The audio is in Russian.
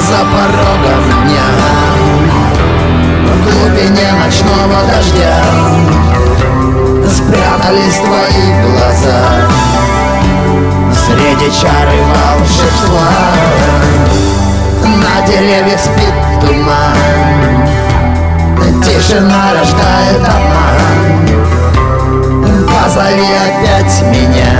за порогом дня. В глубине ночного дождя Спрятались твои глаза. Среди чары волшебства На деревьях спит туман. Тишина рождает обман. Позови опять меня.